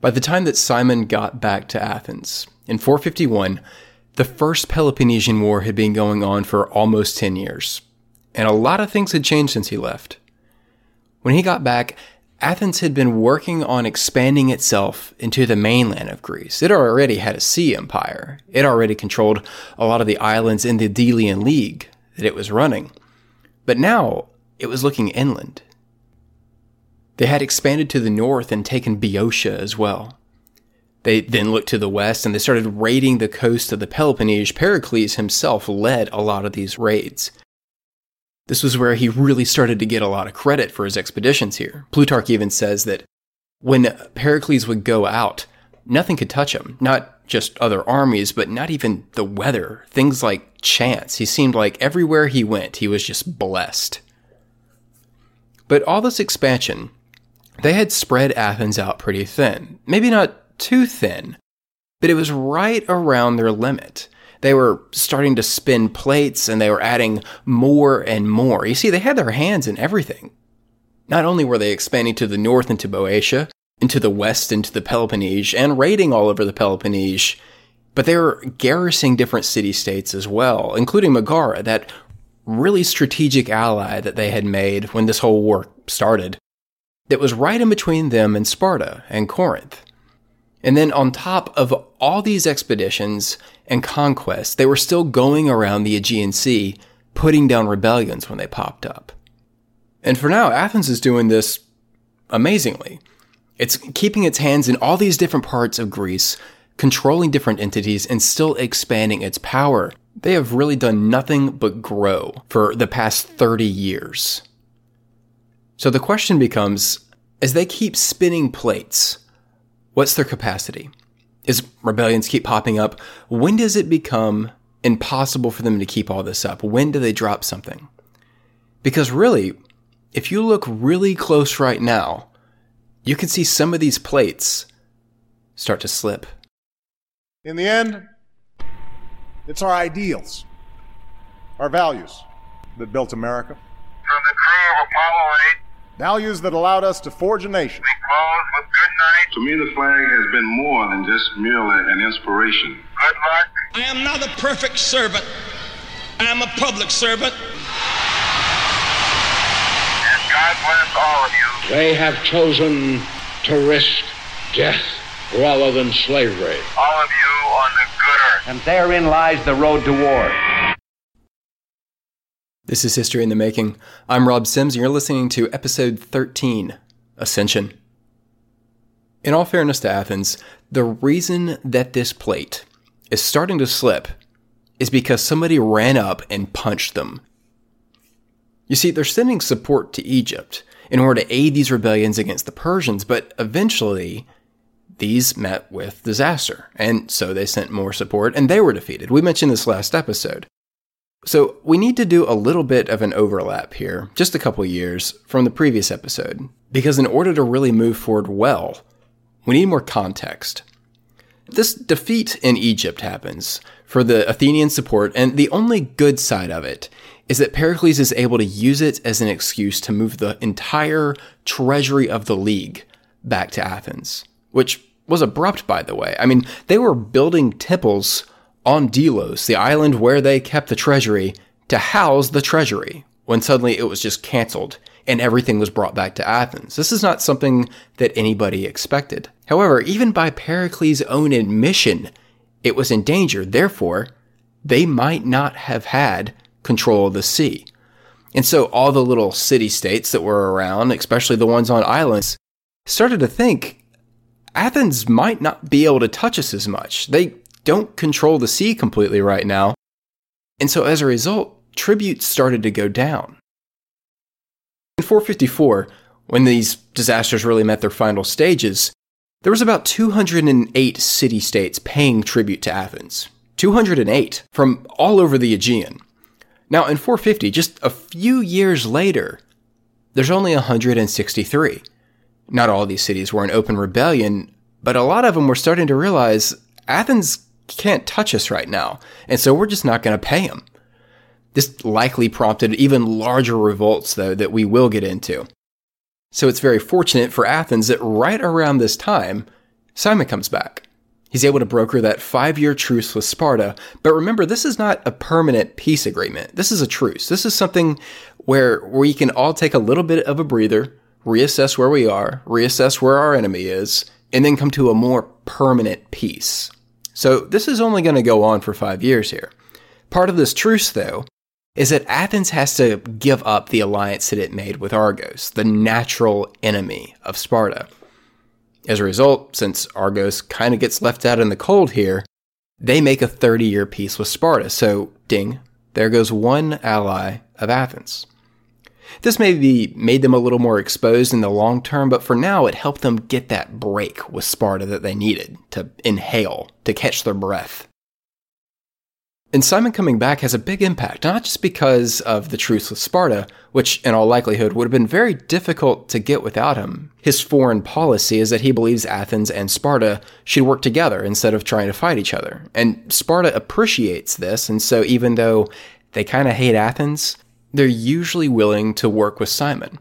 By the time that Cimon got back to Athens, in 451, the First Peloponnesian War had been going on for almost 10 years, and a lot of things had changed since he left. When he got back, Athens had been working on expanding itself into the mainland of Greece. It already had a sea empire. It already controlled a lot of the islands in the Delian League that it was running. But now it was looking inland. They had expanded to the north and taken Boeotia as well. They then looked to the west and they started raiding the coast of the Peloponnese. Pericles himself led a lot of these raids. This was where he really started to get a lot of credit for his expeditions here. Plutarch even says that when Pericles would go out, nothing could touch him. Not just other armies, but not even the weather. Things like chance. He seemed like everywhere he went, he was just blessed. But all this expansion they had spread Athens out pretty thin. Maybe not too thin, but it was right around their limit. They were starting to spin plates and they were adding more and more. You see, they had their hands in everything. Not only were they expanding to the north into Boeotia, into the west into the Peloponnese, and raiding all over the Peloponnese, but they were garrisoning different city states as well, including Megara, that really strategic ally that they had made when this whole war started that was right in between them and Sparta and Corinth. And then on top of all these expeditions and conquests, they were still going around the Aegean Sea, putting down rebellions when they popped up. And for now, Athens is doing this amazingly. It's keeping its hands in all these different parts of Greece, controlling different entities, and still expanding its power. They have really done nothing but grow for the past 30 years. So the question becomes as they keep spinning plates, what's their capacity? As rebellions keep popping up, when does it become impossible for them to keep all this up? When do they drop something? Because really, if you look really close right now, you can see some of these plates start to slip. In the end, it's our ideals, our values that built America. From the crew of Apollo 8, Values that allowed us to forge a nation. we close with good night, To me, the flag has been more than just merely an inspiration. good luck, I am not a perfect servant. I am a public servant. and God bless all of you. They have chosen to risk death rather than slavery. All of you on the good earth. And therein lies the road to war. This is History in the Making. I'm Rob Sims, and you're listening to episode 13 Ascension. In all fairness to Athens, the reason that this plate is starting to slip is because somebody ran up and punched them. You see, they're sending support to Egypt in order to aid these rebellions against the Persians, but eventually these met with disaster, and so they sent more support and they were defeated. We mentioned this last episode. So we need to do a little bit of an overlap here, just a couple years from the previous episode, because in order to really move forward well, we need more context. This defeat in Egypt happens for the Athenian support, and the only good side of it is that Pericles is able to use it as an excuse to move the entire treasury of the league back to Athens, which was abrupt, by the way. I mean, they were building temples on Delos, the island where they kept the treasury, to house the treasury, when suddenly it was just canceled and everything was brought back to Athens. This is not something that anybody expected. However, even by Pericles' own admission, it was in danger. Therefore, they might not have had control of the sea. And so all the little city states that were around, especially the ones on islands, started to think Athens might not be able to touch us as much. They don't control the sea completely right now. And so as a result, tributes started to go down. In 454, when these disasters really met their final stages, there was about 208 city states paying tribute to Athens. 208 from all over the Aegean. Now, in 450, just a few years later, there's only 163. Not all these cities were in open rebellion, but a lot of them were starting to realize Athens can't touch us right now, and so we're just not going to pay him. This likely prompted even larger revolts, though, that we will get into. So it's very fortunate for Athens that right around this time, Cimon comes back. He's able to broker that five year truce with Sparta. But remember, this is not a permanent peace agreement. This is a truce. This is something where we can all take a little bit of a breather, reassess where we are, reassess where our enemy is, and then come to a more permanent peace. So this is only going to go on for five years here. Part of this truce, though, is that Athens has to give up the alliance that it made with Argos, the natural enemy of Sparta. As a result, since Argos kind of gets left out in the cold here, they make a 30 year peace with Sparta. So, ding, there goes one ally of Athens. This maybe made them a little more exposed in the long term, but for now it helped them get that break with Sparta that they needed to inhale, to catch their breath. And Cimon coming back has a big impact, not just because of the truce with Sparta, which in all likelihood would have been very difficult to get without him. His foreign policy is that he believes Athens and Sparta should work together instead of trying to fight each other. And Sparta appreciates this, and so even though they kind of hate Athens, they're usually willing to work with Cimon.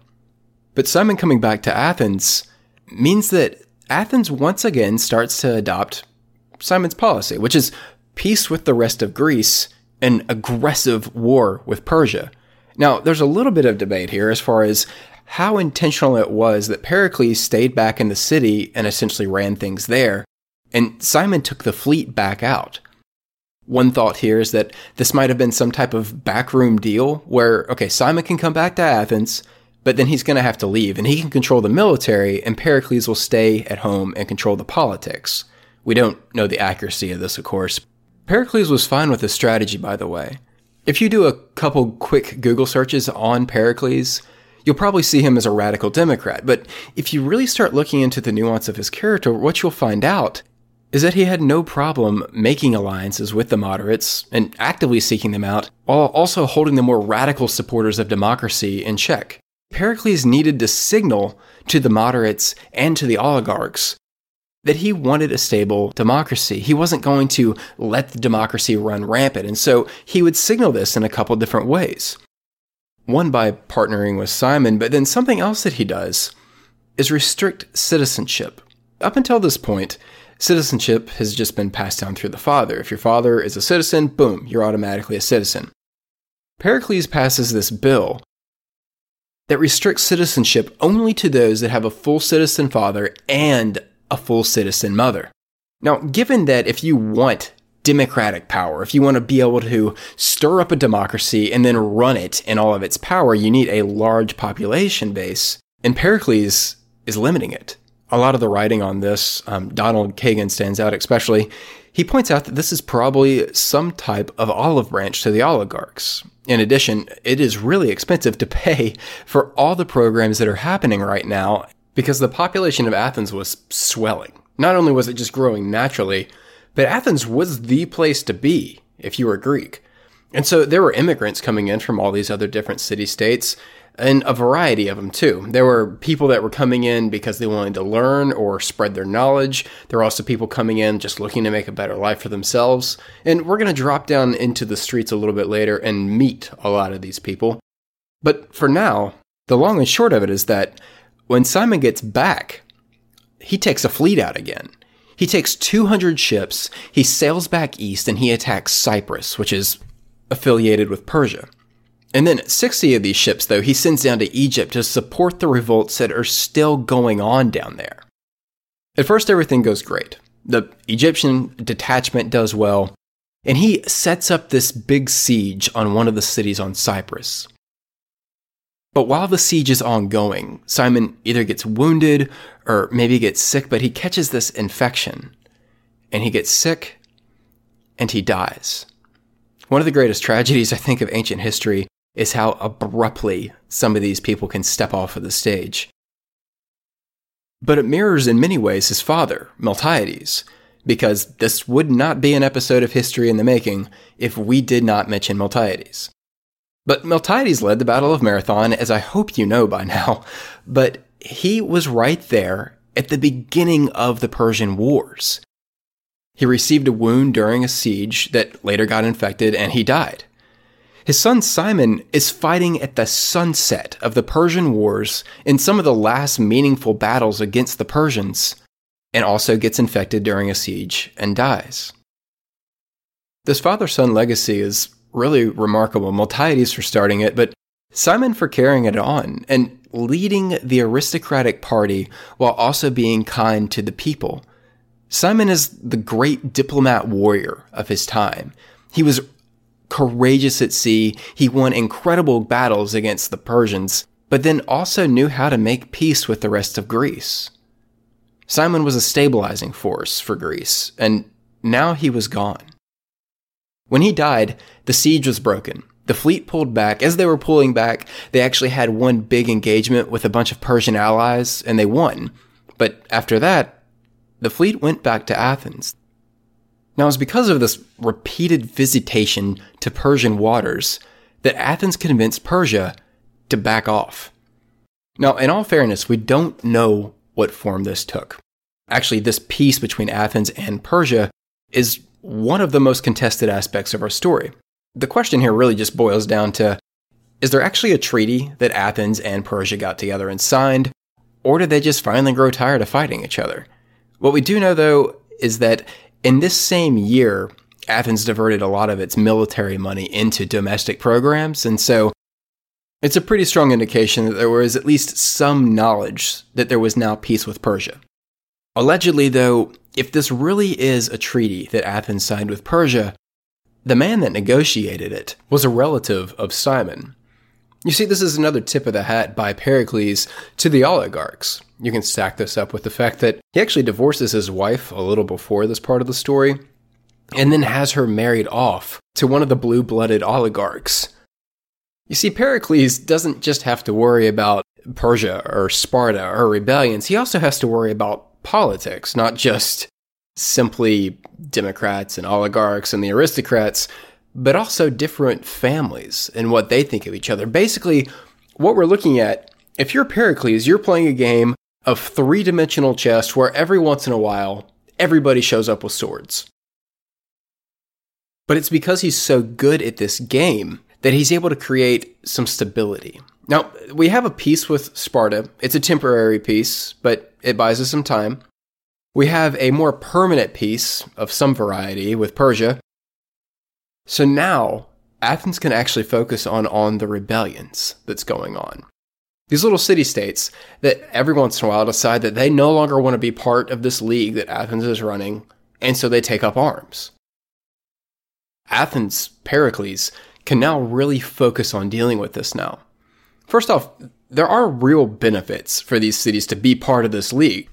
But Cimon coming back to Athens means that Athens once again starts to adopt Cimon's policy, which is peace with the rest of Greece, an aggressive war with Persia. Now, there's a little bit of debate here as far as how intentional it was that Pericles stayed back in the city and essentially ran things there, and Cimon took the fleet back out. One thought here is that this might have been some type of backroom deal where, okay, Cimon can come back to Athens, but then he's going to have to leave and he can control the military, and Pericles will stay at home and control the politics. We don't know the accuracy of this, of course, Pericles was fine with this strategy, by the way. If you do a couple quick Google searches on Pericles, you'll probably see him as a radical Democrat. But if you really start looking into the nuance of his character, what you'll find out is that he had no problem making alliances with the moderates and actively seeking them out, while also holding the more radical supporters of democracy in check. Pericles needed to signal to the moderates and to the oligarchs that he wanted a stable democracy. He wasn't going to let the democracy run rampant. And so he would signal this in a couple different ways. One by partnering with Cimon, but then something else that he does is restrict citizenship. Up until this point, citizenship has just been passed down through the father. If your father is a citizen, boom, you're automatically a citizen. Pericles passes this bill that restricts citizenship only to those that have a full citizen father and a full citizen mother. Now, given that if you want democratic power, if you want to be able to stir up a democracy and then run it in all of its power, you need a large population base. And Pericles is limiting it. A lot of the writing on this, um, Donald Kagan stands out especially. He points out that this is probably some type of olive branch to the oligarchs. In addition, it is really expensive to pay for all the programs that are happening right now because the population of Athens was swelling. Not only was it just growing naturally, but Athens was the place to be if you were Greek. And so there were immigrants coming in from all these other different city states and a variety of them too. There were people that were coming in because they wanted to learn or spread their knowledge. There were also people coming in just looking to make a better life for themselves. And we're going to drop down into the streets a little bit later and meet a lot of these people. But for now, the long and short of it is that when Cimon gets back, he takes a fleet out again. He takes 200 ships, he sails back east, and he attacks Cyprus, which is affiliated with Persia. And then 60 of these ships, though, he sends down to Egypt to support the revolts that are still going on down there. At first, everything goes great. The Egyptian detachment does well, and he sets up this big siege on one of the cities on Cyprus. But while the siege is ongoing, Cimon either gets wounded or maybe gets sick, but he catches this infection and he gets sick and he dies. One of the greatest tragedies, I think, of ancient history is how abruptly some of these people can step off of the stage. But it mirrors in many ways his father, Miltiades, because this would not be an episode of history in the making if we did not mention Miltiades. But Miltiades led the Battle of Marathon, as I hope you know by now, but he was right there at the beginning of the Persian Wars. He received a wound during a siege that later got infected and he died. His son Cimon is fighting at the sunset of the Persian Wars in some of the last meaningful battles against the Persians, and also gets infected during a siege and dies. This father son legacy is really remarkable. Miltiades for starting it, but Cimon for carrying it on and leading the aristocratic party while also being kind to the people. Cimon is the great diplomat warrior of his time. He was courageous at sea, he won incredible battles against the Persians, but then also knew how to make peace with the rest of Greece. Cimon was a stabilizing force for Greece, and now he was gone. When he died, the siege was broken. The fleet pulled back. As they were pulling back, they actually had one big engagement with a bunch of Persian allies, and they won. But after that, the fleet went back to Athens. Now, it's because of this repeated visitation to Persian waters that Athens convinced Persia to back off. Now, in all fairness, we don't know what form this took. Actually, this peace between Athens and Persia is one of the most contested aspects of our story. The question here really just boils down to is there actually a treaty that Athens and Persia got together and signed, or did they just finally grow tired of fighting each other? What we do know, though, is that in this same year, Athens diverted a lot of its military money into domestic programs, and so it's a pretty strong indication that there was at least some knowledge that there was now peace with Persia. Allegedly, though, if this really is a treaty that Athens signed with Persia, the man that negotiated it was a relative of Cimon. You see, this is another tip of the hat by Pericles to the oligarchs. You can stack this up with the fact that he actually divorces his wife a little before this part of the story, and then has her married off to one of the blue blooded oligarchs. You see, Pericles doesn't just have to worry about Persia or Sparta or rebellions, he also has to worry about politics, not just simply Democrats and oligarchs and the aristocrats, but also different families and what they think of each other. Basically, what we're looking at, if you're Pericles, you're playing a game of three dimensional chess where every once in a while, everybody shows up with swords. But it's because he's so good at this game that he's able to create some stability. Now, we have a peace with Sparta. It's a temporary peace, but it buys us some time. We have a more permanent peace of some variety with Persia. So now, Athens can actually focus on, on the rebellions that's going on. These little city states that every once in a while decide that they no longer want to be part of this league that Athens is running, and so they take up arms. Athens, Pericles, can now really focus on dealing with this now. First off, there are real benefits for these cities to be part of this league.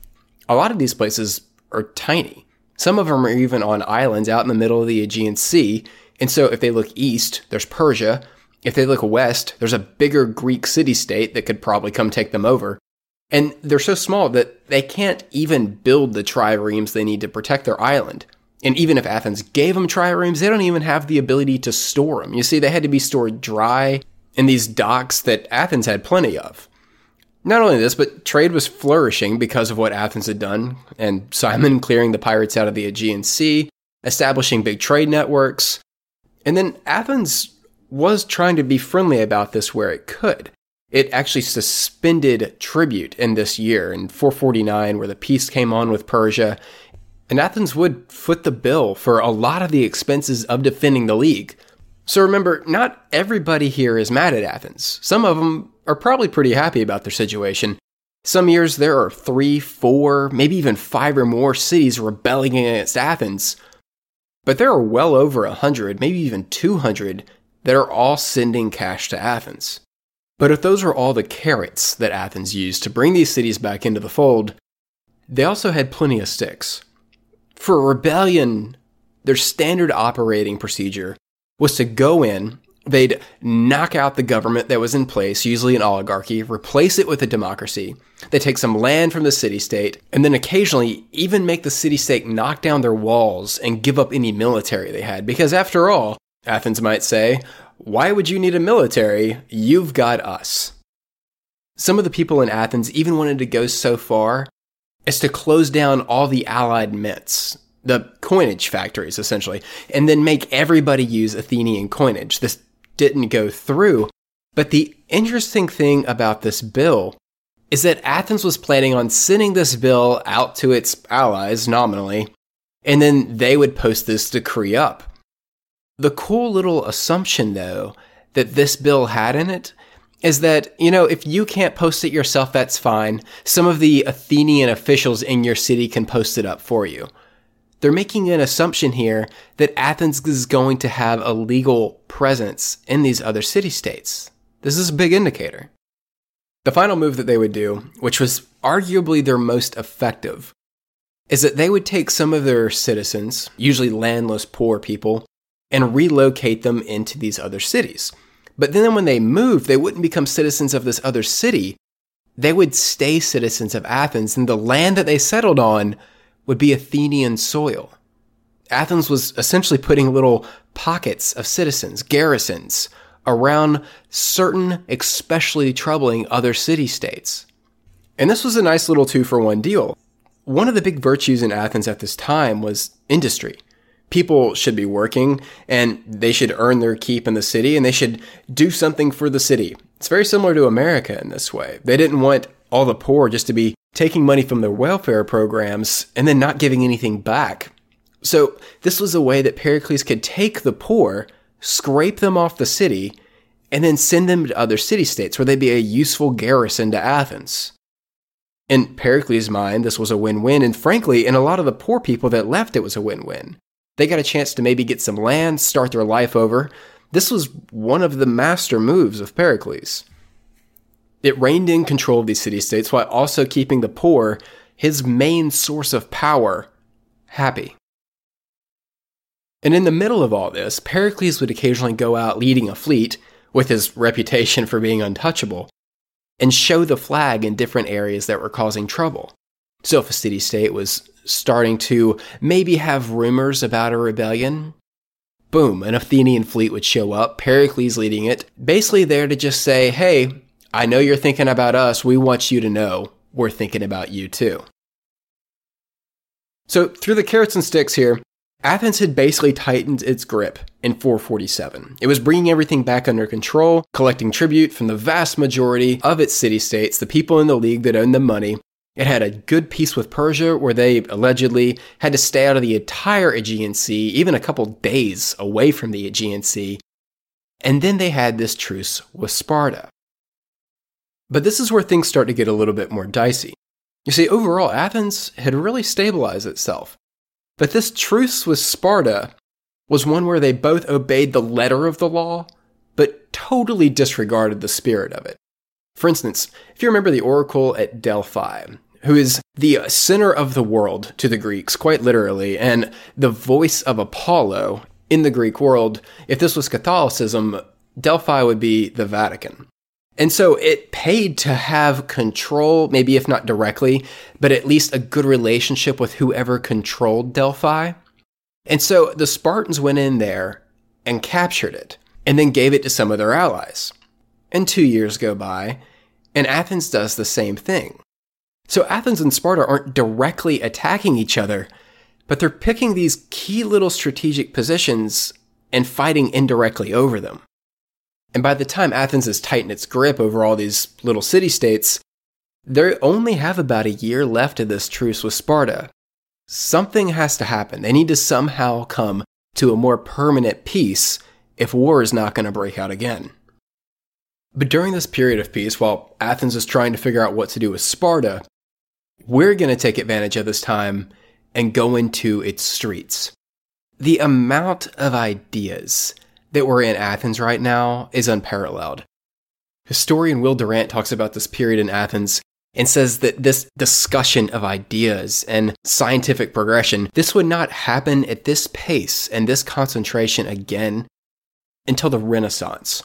A lot of these places are tiny. Some of them are even on islands out in the middle of the Aegean Sea. And so if they look east, there's Persia. If they look west, there's a bigger Greek city state that could probably come take them over. And they're so small that they can't even build the triremes they need to protect their island. And even if Athens gave them triremes, they don't even have the ability to store them. You see, they had to be stored dry in these docks that Athens had plenty of. Not only this, but trade was flourishing because of what Athens had done, and Cimon clearing the pirates out of the Aegean Sea, establishing big trade networks. And then Athens was trying to be friendly about this where it could. It actually suspended tribute in this year in 449, where the peace came on with Persia, and Athens would foot the bill for a lot of the expenses of defending the league. So remember, not everybody here is mad at Athens. Some of them are probably pretty happy about their situation. Some years there are three, four, maybe even five or more cities rebelling against Athens. But there are well over a hundred, maybe even 200, that are all sending cash to Athens. But if those were all the carrots that Athens used to bring these cities back into the fold, they also had plenty of sticks. For a rebellion, their standard operating procedure was to go in, they'd knock out the government that was in place, usually an oligarchy, replace it with a democracy. They take some land from the city state, and then occasionally even make the city state knock down their walls and give up any military they had. Because after all, Athens might say, why would you need a military? You've got us. Some of the people in Athens even wanted to go so far as to close down all the allied mints, the coinage factories essentially, and then make everybody use Athenian coinage. This didn't go through. But the interesting thing about this bill is that Athens was planning on sending this bill out to its allies nominally, and then they would post this decree up. The cool little assumption, though, that this bill had in it is that, you know, if you can't post it yourself, that's fine. Some of the Athenian officials in your city can post it up for you. They're making an assumption here that Athens is going to have a legal presence in these other city states. This is a big indicator. The final move that they would do, which was arguably their most effective, is that they would take some of their citizens, usually landless poor people, and relocate them into these other cities. But then when they moved, they wouldn't become citizens of this other city. They would stay citizens of Athens, and the land that they settled on would be Athenian soil. Athens was essentially putting little pockets of citizens, garrisons, around certain especially troubling other city states. And this was a nice little two for one deal. One of the big virtues in Athens at this time was industry. People should be working and they should earn their keep in the city and they should do something for the city. It's very similar to America in this way. They didn't want all the poor just to be taking money from their welfare programs and then not giving anything back. So, this was a way that Pericles could take the poor, scrape them off the city, and then send them to other city states where they'd be a useful garrison to Athens. In Pericles' mind, this was a win win, and frankly, in a lot of the poor people that left, it was a win win. They got a chance to maybe get some land, start their life over. This was one of the master moves of Pericles. It reined in control of these city states while also keeping the poor, his main source of power, happy. And in the middle of all this, Pericles would occasionally go out leading a fleet, with his reputation for being untouchable, and show the flag in different areas that were causing trouble. So if a city state was starting to maybe have rumors about a rebellion, boom, an Athenian fleet would show up, Pericles leading it, basically there to just say, hey, I know you're thinking about us. We want you to know we're thinking about you too. So, through the carrots and sticks here, Athens had basically tightened its grip in 447. It was bringing everything back under control, collecting tribute from the vast majority of its city states, the people in the league that owned the money. It had a good peace with Persia, where they allegedly had to stay out of the entire Aegean Sea, even a couple days away from the Aegean Sea. And then they had this truce with Sparta. But this is where things start to get a little bit more dicey. You see, overall, Athens had really stabilized itself. But this truce with Sparta was one where they both obeyed the letter of the law, but totally disregarded the spirit of it. For instance, if you remember the oracle at Delphi, who is the center of the world to the Greeks, quite literally, and the voice of Apollo in the Greek world, if this was Catholicism, Delphi would be the Vatican. And so it paid to have control, maybe if not directly, but at least a good relationship with whoever controlled Delphi. And so the Spartans went in there and captured it, and then gave it to some of their allies. And two years go by, and Athens does the same thing. So Athens and Sparta aren't directly attacking each other, but they're picking these key little strategic positions and fighting indirectly over them. And by the time Athens has tightened its grip over all these little city states, they only have about a year left of this truce with Sparta. Something has to happen. They need to somehow come to a more permanent peace if war is not going to break out again. But during this period of peace, while Athens is trying to figure out what to do with Sparta, we're going to take advantage of this time and go into its streets. The amount of ideas that we're in Athens right now is unparalleled. Historian Will Durant talks about this period in Athens and says that this discussion of ideas and scientific progression, this would not happen at this pace and this concentration again until the Renaissance.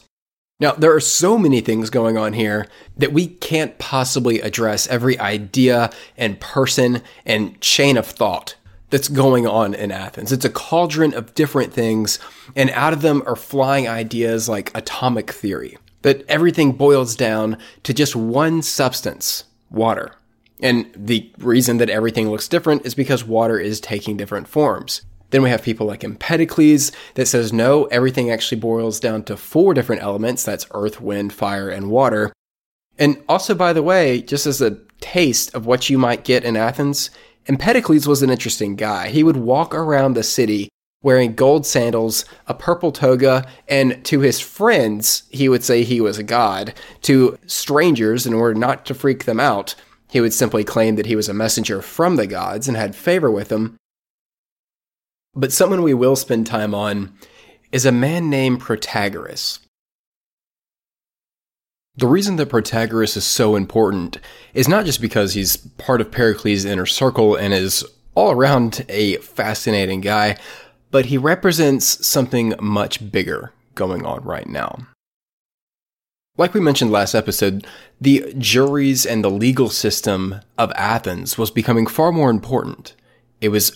Now, there are so many things going on here that we can't possibly address every idea and person and chain of thought that's going on in Athens. It's a cauldron of different things, and out of them are flying ideas like atomic theory, that everything boils down to just one substance, water. And the reason that everything looks different is because water is taking different forms. Then we have people like Empedocles that says no, everything actually boils down to four different elements that's earth, wind, fire, and water. And also, by the way, just as a taste of what you might get in Athens, Empedocles was an interesting guy. He would walk around the city wearing gold sandals, a purple toga, and to his friends, he would say he was a god. To strangers, in order not to freak them out, he would simply claim that he was a messenger from the gods and had favor with them. But someone we will spend time on is a man named Protagoras. The reason that Protagoras is so important is not just because he's part of Pericles' inner circle and is all around a fascinating guy, but he represents something much bigger going on right now. Like we mentioned last episode, the juries and the legal system of Athens was becoming far more important. It was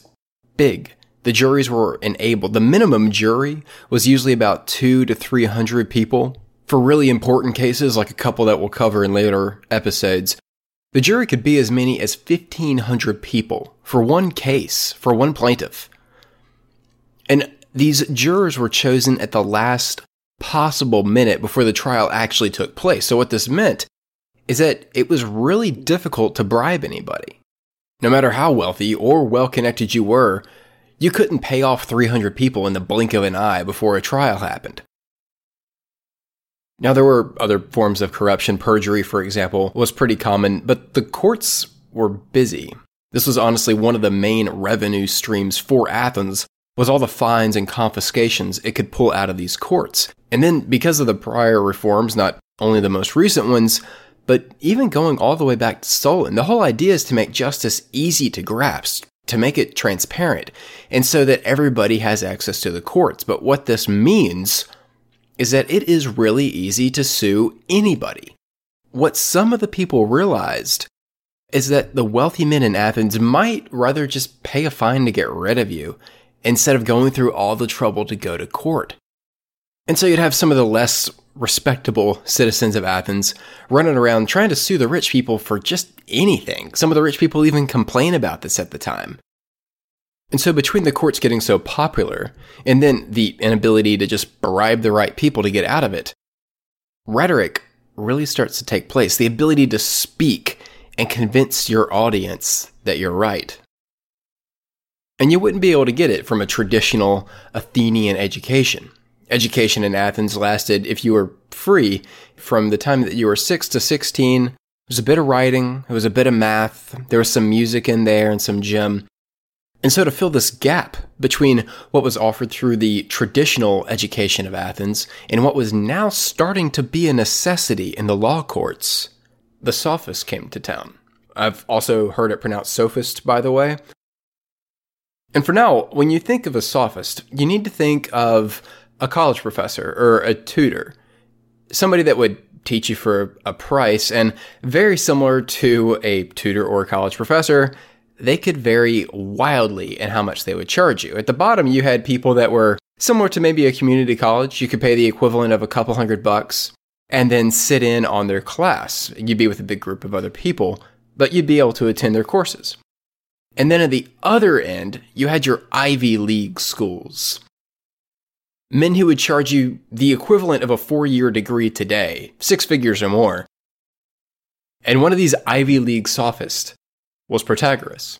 big. The juries were enabled. The minimum jury was usually about two to 300 people. For really important cases, like a couple that we'll cover in later episodes, the jury could be as many as 1,500 people for one case, for one plaintiff. And these jurors were chosen at the last possible minute before the trial actually took place. So, what this meant is that it was really difficult to bribe anybody. No matter how wealthy or well connected you were, you couldn't pay off 300 people in the blink of an eye before a trial happened. Now, there were other forms of corruption. Perjury, for example, was pretty common, but the courts were busy. This was honestly one of the main revenue streams for Athens was all the fines and confiscations it could pull out of these courts. And then because of the prior reforms, not only the most recent ones, but even going all the way back to Solon, the whole idea is to make justice easy to grasp, to make it transparent, and so that everybody has access to the courts. But what this means is that it is really easy to sue anybody. What some of the people realized is that the wealthy men in Athens might rather just pay a fine to get rid of you instead of going through all the trouble to go to court. And so you'd have some of the less respectable citizens of Athens running around trying to sue the rich people for just anything. Some of the rich people even complain about this at the time. And so, between the courts getting so popular and then the inability to just bribe the right people to get out of it, rhetoric really starts to take place. The ability to speak and convince your audience that you're right. And you wouldn't be able to get it from a traditional Athenian education. Education in Athens lasted, if you were free, from the time that you were 6 to 16. There was a bit of writing, there was a bit of math, there was some music in there and some gym. And so, to fill this gap between what was offered through the traditional education of Athens and what was now starting to be a necessity in the law courts, the sophists came to town. I've also heard it pronounced sophist, by the way. And for now, when you think of a sophist, you need to think of a college professor or a tutor, somebody that would teach you for a price. And very similar to a tutor or a college professor, they could vary wildly in how much they would charge you. At the bottom, you had people that were similar to maybe a community college. You could pay the equivalent of a couple hundred bucks and then sit in on their class. You'd be with a big group of other people, but you'd be able to attend their courses. And then at the other end, you had your Ivy League schools. Men who would charge you the equivalent of a four year degree today, six figures or more. And one of these Ivy League sophists was Protagoras.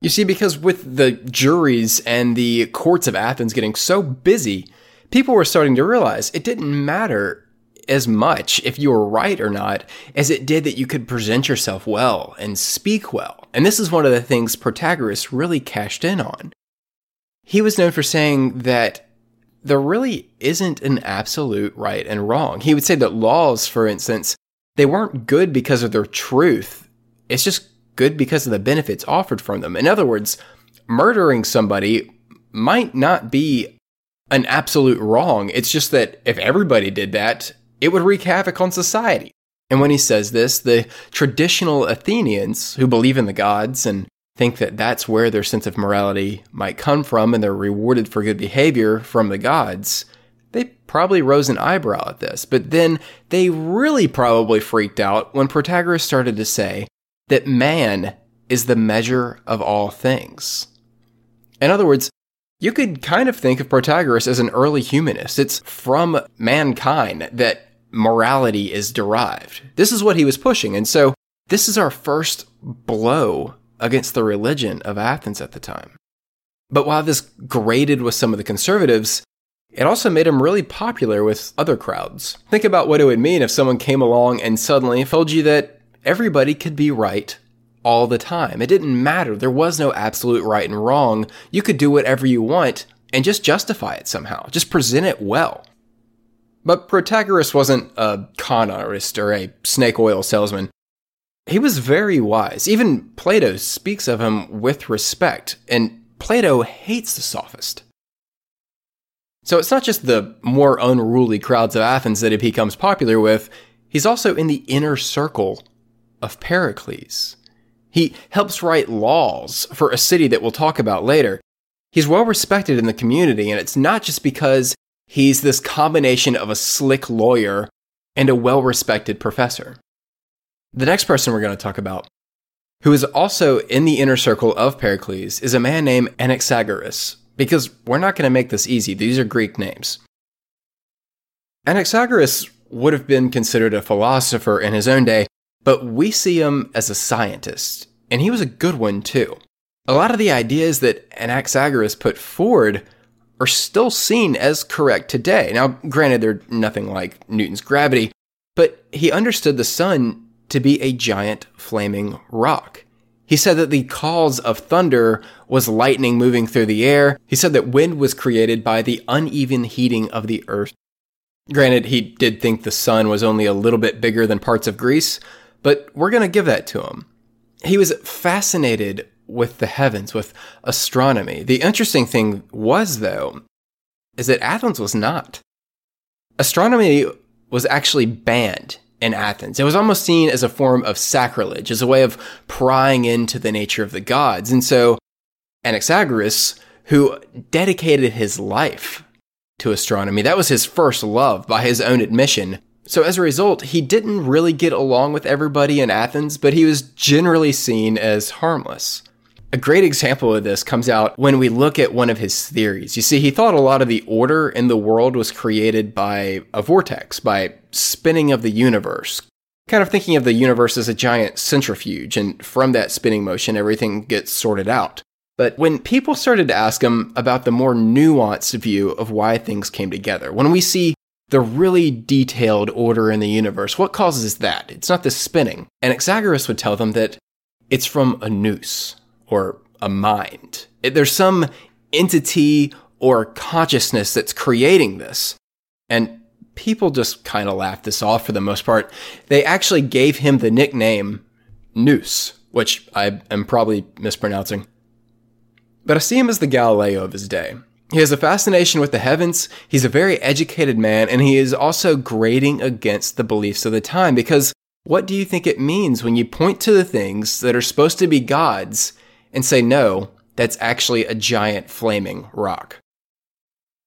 You see, because with the juries and the courts of Athens getting so busy, people were starting to realize it didn't matter as much if you were right or not as it did that you could present yourself well and speak well. And this is one of the things Protagoras really cashed in on. He was known for saying that there really isn't an absolute right and wrong. He would say that laws, for instance, they weren't good because of their truth. It's just good because of the benefits offered from them. In other words, murdering somebody might not be an absolute wrong. It's just that if everybody did that, it would wreak havoc on society. And when he says this, the traditional Athenians who believe in the gods and think that that's where their sense of morality might come from and they're rewarded for good behavior from the gods, they probably rose an eyebrow at this. But then they really probably freaked out when Protagoras started to say that man is the measure of all things. In other words, you could kind of think of Protagoras as an early humanist. It's from mankind that morality is derived. This is what he was pushing. And so this is our first blow against the religion of Athens at the time. But while this grated with some of the conservatives, it also made him really popular with other crowds. Think about what it would mean if someone came along and suddenly told you that everybody could be right all the time. It didn't matter. There was no absolute right and wrong. You could do whatever you want and just justify it somehow. Just present it well. But Protagoras wasn't a con artist or a snake oil salesman. He was very wise. Even Plato speaks of him with respect, and Plato hates the sophist. So it's not just the more unruly crowds of Athens that he becomes popular with, he's also in the inner circle of Pericles. He helps write laws for a city that we'll talk about later. He's well respected in the community, and it's not just because he's this combination of a slick lawyer and a well respected professor. The next person we're going to talk about, who is also in the inner circle of Pericles, is a man named Anaxagoras, because we're not going to make this easy. These are Greek names. Anaxagoras would have been considered a philosopher in his own day, but we see him as a scientist, and he was a good one too. A lot of the ideas that Anaxagoras put forward are still seen as correct today. Now, granted, they're nothing like Newton's gravity, but he understood the sun to be a giant flaming rock. He said that the cause of thunder was lightning moving through the air. He said that wind was created by the uneven heating of the earth. Granted, he did think the sun was only a little bit bigger than parts of Greece, but we're going to give that to him. He was fascinated with the heavens, with astronomy. The interesting thing was, though, is that Athens was not. Astronomy was actually banned in Athens. It was almost seen as a form of sacrilege, as a way of prying into the nature of the gods. And so Anaxagoras, who dedicated his life to astronomy, that was his first love by his own admission. So as a result, he didn't really get along with everybody in Athens, but he was generally seen as harmless. A great example of this comes out when we look at one of his theories. You see, he thought a lot of the order in the world was created by a vortex, by spinning of the universe. Kind of thinking of the universe as a giant centrifuge, and from that spinning motion, everything gets sorted out. But when people started to ask him about the more nuanced view of why things came together, when we see the really detailed order in the universe, what causes that? It's not the spinning. And Anaxagoras would tell them that it's from a nous or a mind. There's some entity or consciousness that's creating this. And people just kind of laughed this off for the most part. They actually gave him the nickname Nous, which I am probably mispronouncing. But I see him as the Galileo of his day. He has a fascination with the heavens, he's a very educated man, and he is also grading against the beliefs of the time because what do you think it means when you point to the things that are supposed to be gods and say, no, that's actually a giant flaming rock.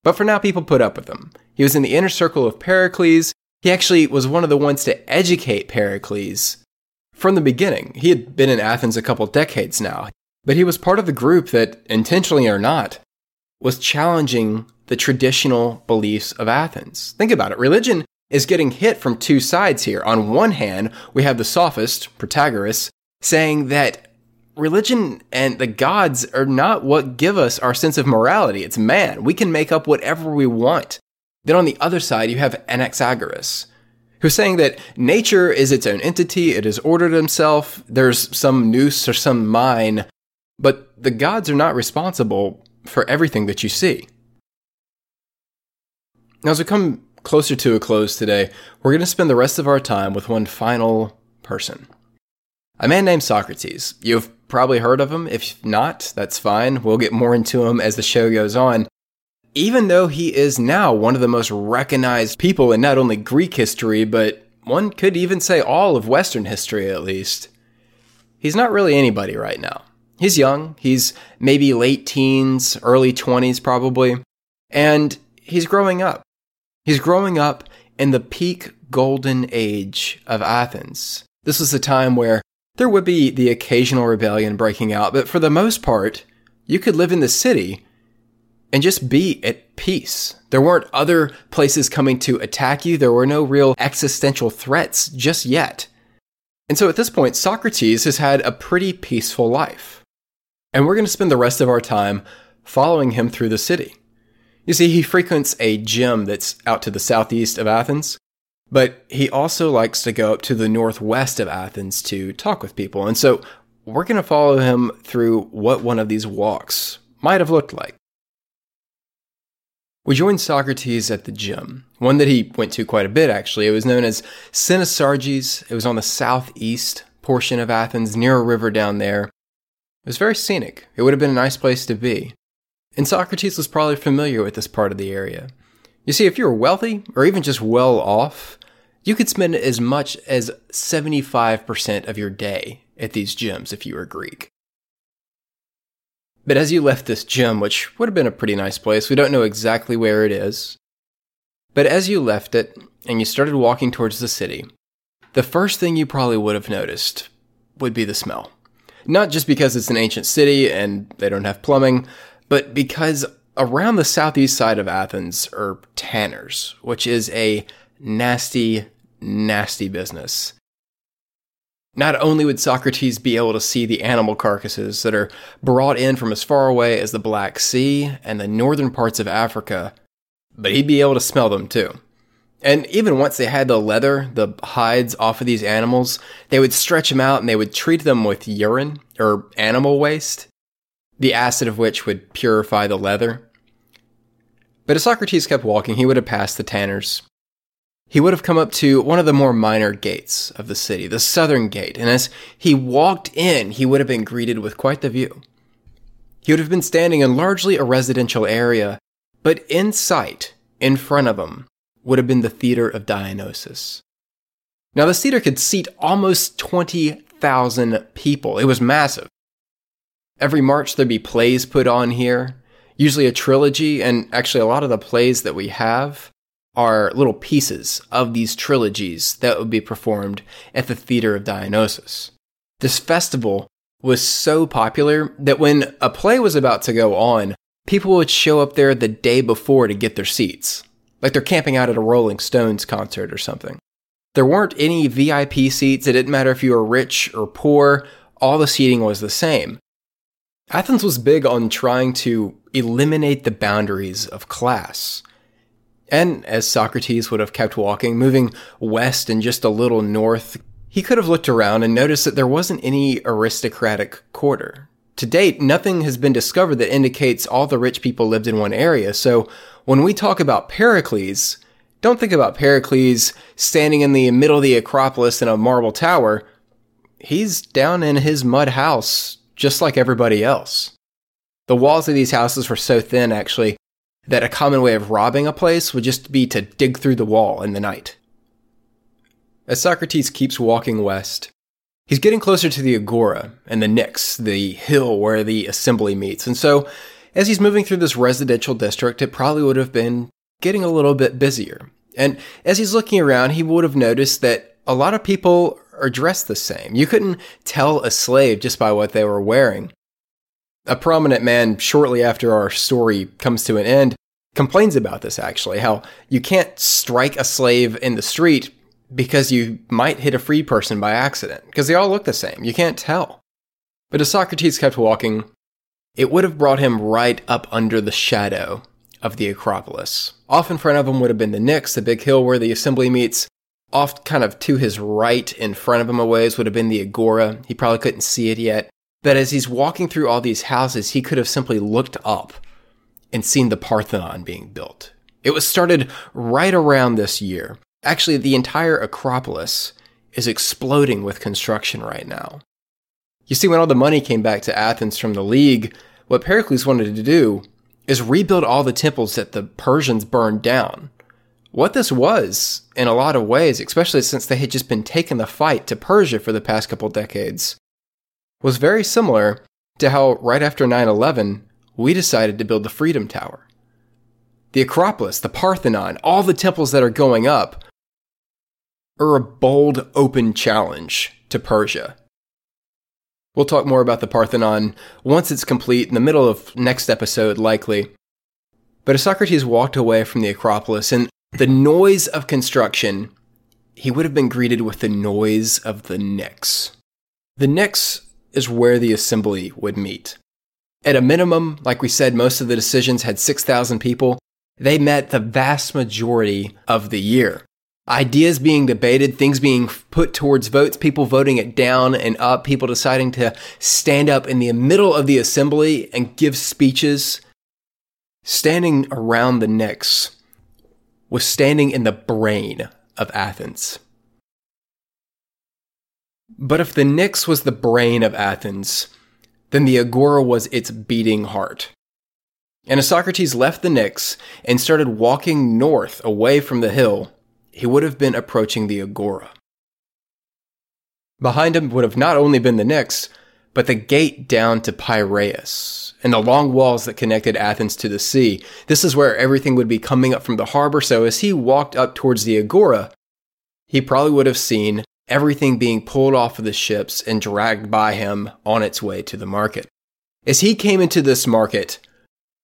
But for now, people put up with him. He was in the inner circle of Pericles. He actually was one of the ones to educate Pericles from the beginning. He had been in Athens a couple decades now, but he was part of the group that, intentionally or not, was challenging the traditional beliefs of Athens. Think about it. Religion is getting hit from two sides here. On one hand, we have the sophist, Protagoras, saying that religion and the gods are not what give us our sense of morality. It's man. We can make up whatever we want. Then on the other side, you have Anaxagoras, who's saying that nature is its own entity, it has ordered itself, there's some nous or some mine, but the gods are not responsible for everything that you see. Now, as we come closer to a close today, we're going to spend the rest of our time with one final person. A man named Socrates. You've probably heard of him. If not, that's fine. We'll get more into him as the show goes on. Even though he is now one of the most recognized people in not only Greek history, but one could even say all of Western history at least, he's not really anybody right now. He's young. He's maybe late teens, early 20s probably. And he's growing up. He's growing up in the peak golden age of Athens. This was the time where there would be the occasional rebellion breaking out, but for the most part, you could live in the city and just be at peace. There weren't other places coming to attack you. There were no real existential threats just yet. And so at this point, Socrates has had a pretty peaceful life. And we're going to spend the rest of our time following him through the city. You see, he frequents a gym that's out to the southeast of Athens, but he also likes to go up to the northwest of Athens to talk with people. And so we're going to follow him through what one of these walks might have looked like. We joined Socrates at the gym, one that he went to quite a bit actually. It was known as Cynosarges. It was on the southeast portion of Athens, near a river down there. It was very scenic. It would have been a nice place to be. And Socrates was probably familiar with this part of the area. You see, if you were wealthy, or even just well off, you could spend as much as 75% of your day at these gyms if you were Greek. But as you left this gym, which would have been a pretty nice place, we don't know exactly where it is. But as you left it and you started walking towards the city, the first thing you probably would have noticed would be the smell. Not just because it's an ancient city and they don't have plumbing, but because around the southeast side of Athens are tanners, which is a nasty, nasty business. Not only would Socrates be able to see the animal carcasses that are brought in from as far away as the Black Sea and the northern parts of Africa, but he'd be able to smell them too. And even once they had the leather, the hides off of these animals, they would stretch them out and they would treat them with urine or animal waste, the acid of which would purify the leather. But as Socrates kept walking, he would have passed the tanners, he would have come up to one of the more minor gates of the city, the southern gate, and as he walked in, he would have been greeted with quite the view. He would have been standing in largely a residential area, but in sight, in front of him, would have been the Theater of Dionysus. Now, this theater could seat almost 20,000 people. It was massive. Every March, there'd be plays put on here, usually a trilogy, and actually, a lot of the plays that we have are little pieces of these trilogies that would be performed at the Theater of Dionysus. This festival was so popular that when a play was about to go on, people would show up there the day before to get their seats. Like they're camping out at a Rolling Stones concert or something. There weren't any VIP seats. It didn't matter if you were rich or poor. All the seating was the same. Athens was big on trying to eliminate the boundaries of class. And as Socrates would have kept walking, moving west and just a little north, he could have looked around and noticed that there wasn't any aristocratic quarter. To date, nothing has been discovered that indicates all the rich people lived in one area, so when we talk about Pericles, don't think about Pericles standing in the middle of the Acropolis in a marble tower. He's down in his mud house, just like everybody else. The walls of these houses were so thin, actually, that a common way of robbing a place would just be to dig through the wall in the night. As Socrates keeps walking west, he's getting closer to the Agora and the Pnyx, the hill where the assembly meets. And so, as he's moving through this residential district, it probably would have been getting a little bit busier. And as he's looking around, he would have noticed that a lot of people are dressed the same. You couldn't tell a slave just by what they were wearing a prominent man shortly after our story comes to an end complains about this actually how you can't strike a slave in the street because you might hit a free person by accident because they all look the same. You can't tell. But as socrates kept walking it would have brought him right up under the shadow of the acropolis. Off in front of him would have been the Pnyx, the big hill where the assembly meets. Off kind of to his right in front of him a ways would have been the agora. He probably couldn't see it yet. But as he's walking through all these houses, he could have simply looked up and seen the Parthenon being built. It was started right around this year. Actually, the entire Acropolis is exploding with construction right now. You see, when all the money came back to Athens from the League, what Pericles wanted to do is rebuild all the temples that the Persians burned down. What this was, in a lot of ways, especially since they had just been taking the fight to Persia for the past couple decades, was very similar to how right after 9 11, we decided to build the Freedom Tower. The Acropolis, the Parthenon, all the temples that are going up are a bold, open challenge to Persia. We'll talk more about the Parthenon once it's complete in the middle of next episode, likely. But as Socrates walked away from the Acropolis and the noise of construction, he would have been greeted with the noise of the Pnyx. The Pnyx is where the assembly would meet. At a minimum, like we said, most of the decisions had 6,000 people. They met the vast majority of the year. Ideas being debated, things being put towards votes, people voting it down and up, people deciding to stand up in the middle of the assembly and give speeches. Standing around the Pnyx was standing in the brain of Athens. But if the Pnyx was the brain of Athens, then the Agora was its beating heart. And as Socrates left the Pnyx and started walking north away from the hill, he would have been approaching the Agora. Behind him would have not only been the Pnyx, but the gate down to Piraeus and the long walls that connected Athens to the sea. This is where everything would be coming up from the harbor, so as he walked up towards the Agora, he probably would have seen everything being pulled off of the ships and dragged by him on its way to the market. As he came into this market,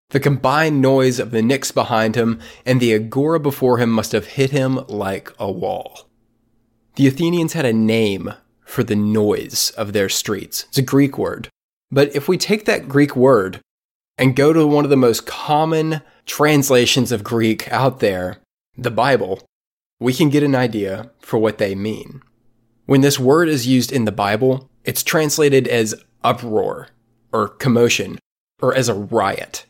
the combined noise of the Pnyx behind him and the agora before him must have hit him like a wall. The Athenians had a name for the noise of their streets. It's a Greek word. But if we take that Greek word and go to one of the most common translations of Greek out there, the Bible, we can get an idea for what they mean. When this word is used in the Bible, it's translated as uproar or commotion or as a riot.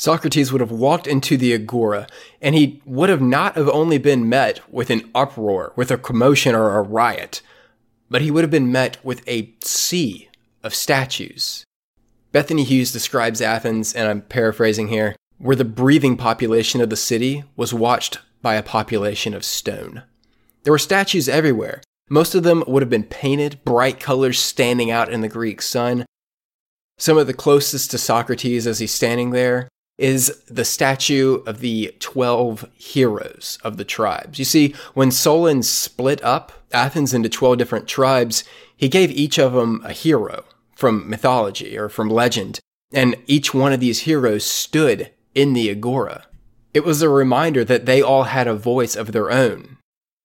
Socrates would have walked into the agora and he would have not have only been met with an uproar, with a commotion or a riot, but he would have been met with a sea of statues. Bettany Hughes describes Athens, and I'm paraphrasing here, where the breathing population of the city was watched by a population of stone. There were statues everywhere. Most of them would have been painted, bright colors standing out in the Greek sun. Some of the closest to Socrates as he's standing there is the statue of the 12 heroes of the tribes. You see, when Solon split up Athens into 12 different tribes, he gave each of them a hero from mythology or from legend, and each one of these heroes stood in the agora. It was a reminder that they all had a voice of their own,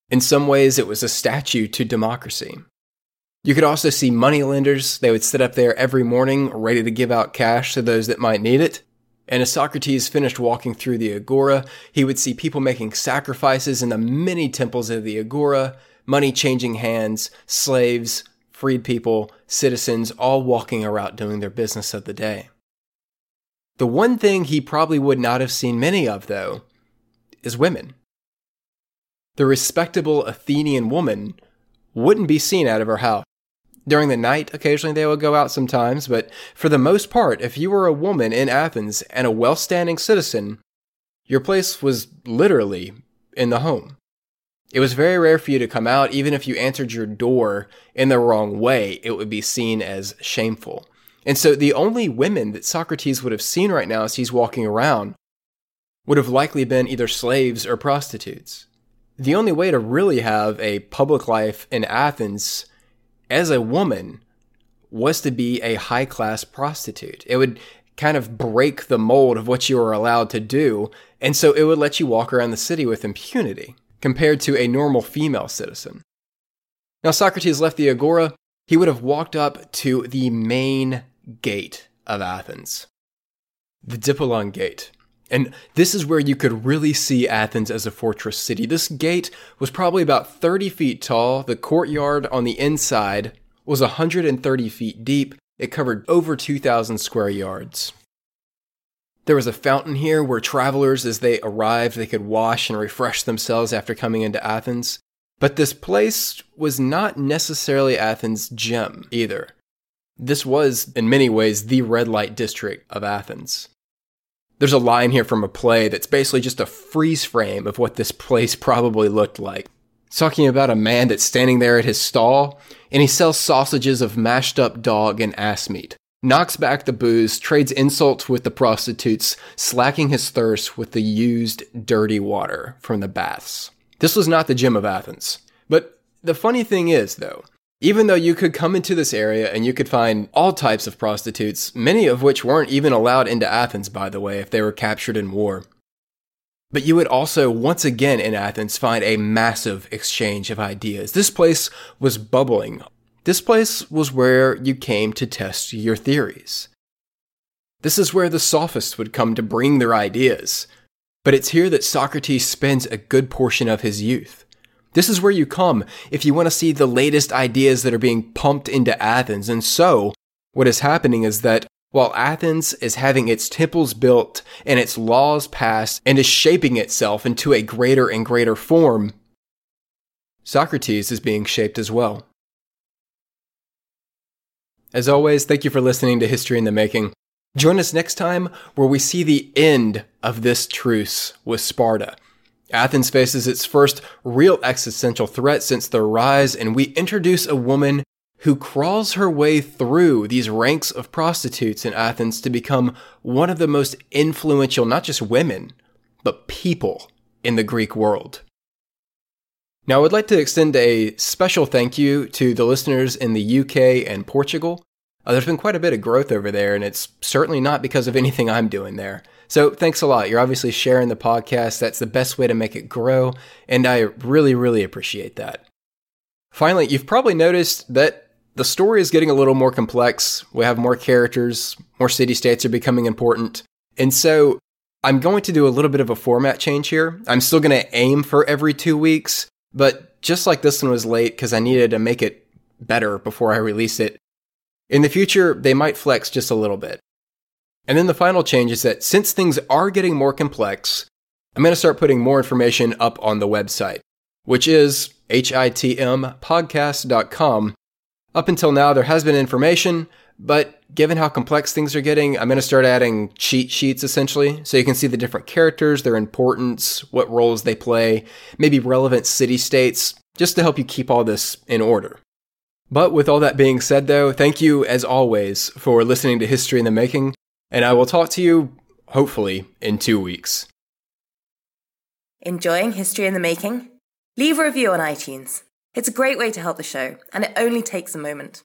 in some ways, it was a statue to democracy. You could also see moneylenders. They would sit up there every morning, ready to give out cash to those that might need it. And as Socrates finished walking through the agora, he would see people making sacrifices in the many temples of the agora, money changing hands, slaves, freed people, citizens, all walking around doing their business of the day. The one thing he probably would not have seen many of, though, is women the respectable Athenian woman wouldn't be seen out of her house. During the night, occasionally they would go out sometimes, but for the most part, if you were a woman in Athens and a well standing citizen, your place was literally in the home. It was very rare for you to come out, even if you answered your door in the wrong way, it would be seen as shameful. And so the only women that Socrates would have seen right now as he's walking around would have likely been either slaves or prostitutes the only way to really have a public life in Athens as a woman was to be a high class prostitute. It would kind of break the mold of what you were allowed to do, and so it would let you walk around the city with impunity compared to a normal female citizen. Now, Socrates left the agora, he would have walked up to the main gate of Athens, the Dipylon Gate. And this is where you could really see Athens as a fortress city. This gate was probably about 30 feet tall. The courtyard on the inside was 130 feet deep. It covered over 2,000 square yards. There was a fountain here where travelers, as they arrived, they could wash and refresh themselves after coming into Athens. But this place was not necessarily Athens' gem either. This was, in many ways, the red light district of Athens. There's a line here from a play that's basically just a freeze frame of what this place probably looked like. It's talking about a man that's standing there at his stall, and he sells sausages of mashed up dog and ass meat, knocks back the booze, trades insults with the prostitutes, slacking his thirst with the used, dirty water from the baths. This was not the gym of Athens. But the funny thing is, though, Even though you could come into this area and you could find all types of prostitutes, many of which weren't even allowed into Athens, by the way, if they were captured in war. But you would also, once again in Athens, find a massive exchange of ideas. This place was bubbling. This place was where you came to test your theories. This is where the sophists would come to bring their ideas. But it's here that Socrates spends a good portion of his youth. This is where you come if you want to see the latest ideas that are being pumped into Athens. And so, what is happening is that while Athens is having its temples built and its laws passed and is shaping itself into a greater and greater form, Socrates is being shaped as well. As always, thank you for listening to History in the Making. Join us next time where we see the end of this truce with Sparta. Athens faces its first real existential threat since the rise, and we introduce a woman who crawls her way through these ranks of prostitutes in Athens to become one of the most influential, not just women, but people in the Greek world. Now, I would like to extend a special thank you to the listeners in the UK and Portugal. Uh, there's been quite a bit of growth over there, and it's certainly not because of anything I'm doing there. So thanks a lot. You're obviously sharing the podcast. That's the best way to make it grow. And I really, really appreciate that. Finally, you've probably noticed that the story is getting a little more complex. We have more characters, more city states are becoming important. And so I'm going to do a little bit of a format change here. I'm still going to aim for every two weeks, but just like this one was late because I needed to make it better before I release it, in the future, they might flex just a little bit. And then the final change is that since things are getting more complex, I'm going to start putting more information up on the website, which is hitmpodcast.com. Up until now, there has been information, but given how complex things are getting, I'm going to start adding cheat sheets essentially. So you can see the different characters, their importance, what roles they play, maybe relevant city states, just to help you keep all this in order. But with all that being said, though, thank you as always for listening to History in the Making and I will talk to you, hopefully, in two weeks. Enjoying History in the Making? Leave a review on iTunes. It's a great way to help the show, and it only takes a moment.